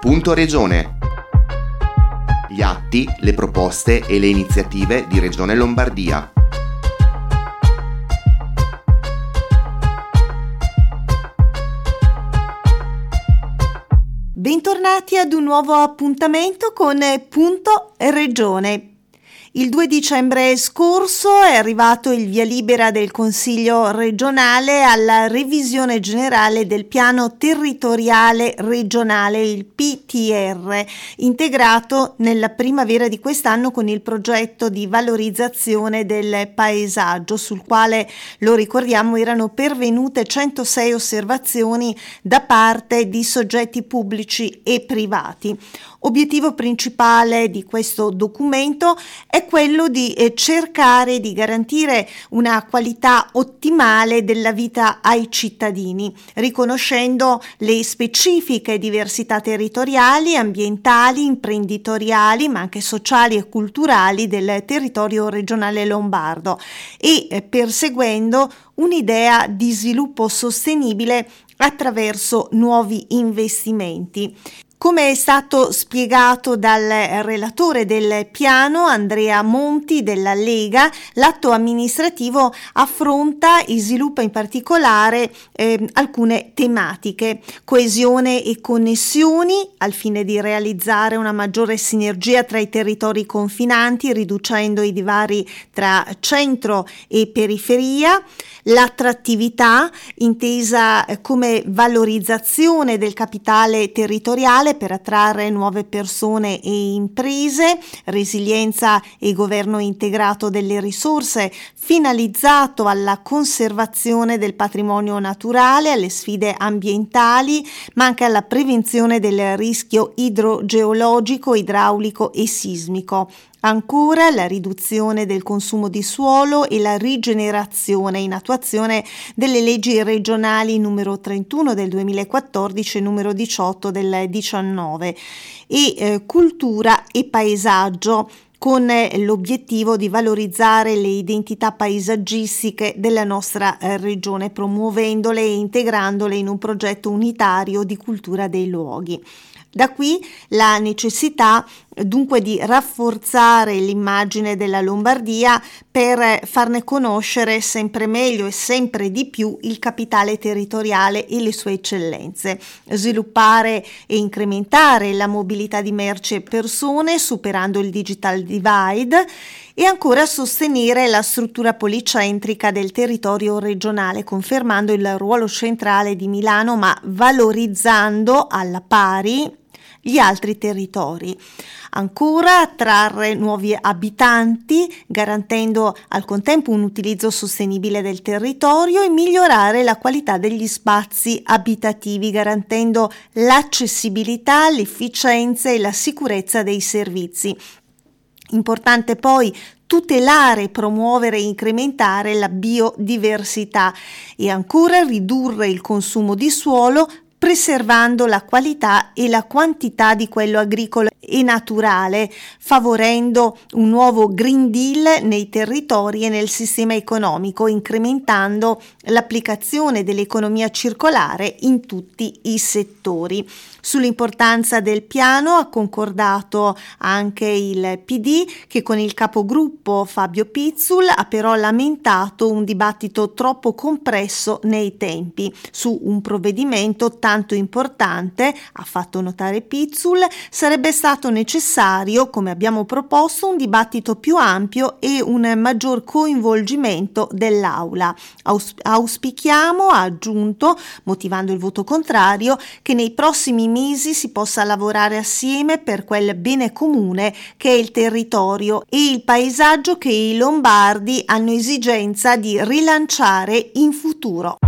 Punto Regione. Gli atti, le proposte e le iniziative di Regione Lombardia. Bentornati ad un nuovo appuntamento con Punto Regione. Il 2 dicembre scorso è arrivato il via libera del Consiglio regionale alla revisione generale del piano territoriale regionale, il PTR, integrato nella primavera di quest'anno con il progetto di valorizzazione del paesaggio, sul quale, lo ricordiamo, erano pervenute 106 osservazioni da parte di soggetti pubblici e privati. Obiettivo principale di questo documento è quello di eh, cercare di garantire una qualità ottimale della vita ai cittadini, riconoscendo le specifiche diversità territoriali, ambientali, imprenditoriali, ma anche sociali e culturali del territorio regionale lombardo e eh, perseguendo un'idea di sviluppo sostenibile attraverso nuovi investimenti. Come è stato spiegato dal relatore del piano Andrea Monti della Lega, l'atto amministrativo affronta e sviluppa in particolare eh, alcune tematiche, coesione e connessioni al fine di realizzare una maggiore sinergia tra i territori confinanti, riducendo i divari tra centro e periferia, l'attrattività intesa come valorizzazione del capitale territoriale digitale per attrarre nuove persone e imprese, resilienza e governo integrato delle risorse, finalizzato alla conservazione del patrimonio naturale, alle sfide ambientali, ma anche alla prevenzione del rischio idrogeologico, idraulico e sismico. Ancora la riduzione del consumo di suolo e la rigenerazione in attuazione delle leggi regionali numero 31 del 2014 e numero 18 del 19 e eh, cultura e paesaggio con l'obiettivo di valorizzare le identità paesaggistiche della nostra eh, regione, promuovendole e integrandole in un progetto unitario di cultura dei luoghi. Da qui la necessità dunque di rafforzare l'immagine della Lombardia per farne conoscere sempre meglio e sempre di più il capitale territoriale e le sue eccellenze, sviluppare e incrementare la mobilità di merci e persone superando il digital divide e ancora sostenere la struttura policentrica del territorio regionale, confermando il ruolo centrale di Milano ma valorizzando alla pari gli altri territori. Ancora attrarre nuovi abitanti, garantendo al contempo un utilizzo sostenibile del territorio e migliorare la qualità degli spazi abitativi, garantendo l'accessibilità, l'efficienza e la sicurezza dei servizi. Importante poi tutelare, promuovere e incrementare la biodiversità e ancora ridurre il consumo di suolo preservando la qualità e la quantità di quello agricolo e naturale, favorendo un nuovo Green Deal nei territori e nel sistema economico, incrementando l'applicazione dell'economia circolare in tutti i settori. Sull'importanza del piano ha concordato anche il PD che con il capogruppo Fabio Pizzul ha però lamentato un dibattito troppo compresso nei tempi su un provvedimento tanto importante, ha fatto notare Pizzul, sarebbe stato necessario, come abbiamo proposto, un dibattito più ampio e un maggior coinvolgimento dell'Aula. Aus- auspichiamo, ha aggiunto, motivando il voto contrario, che nei prossimi mesi si possa lavorare assieme per quel bene comune che è il territorio e il paesaggio che i lombardi hanno esigenza di rilanciare in futuro.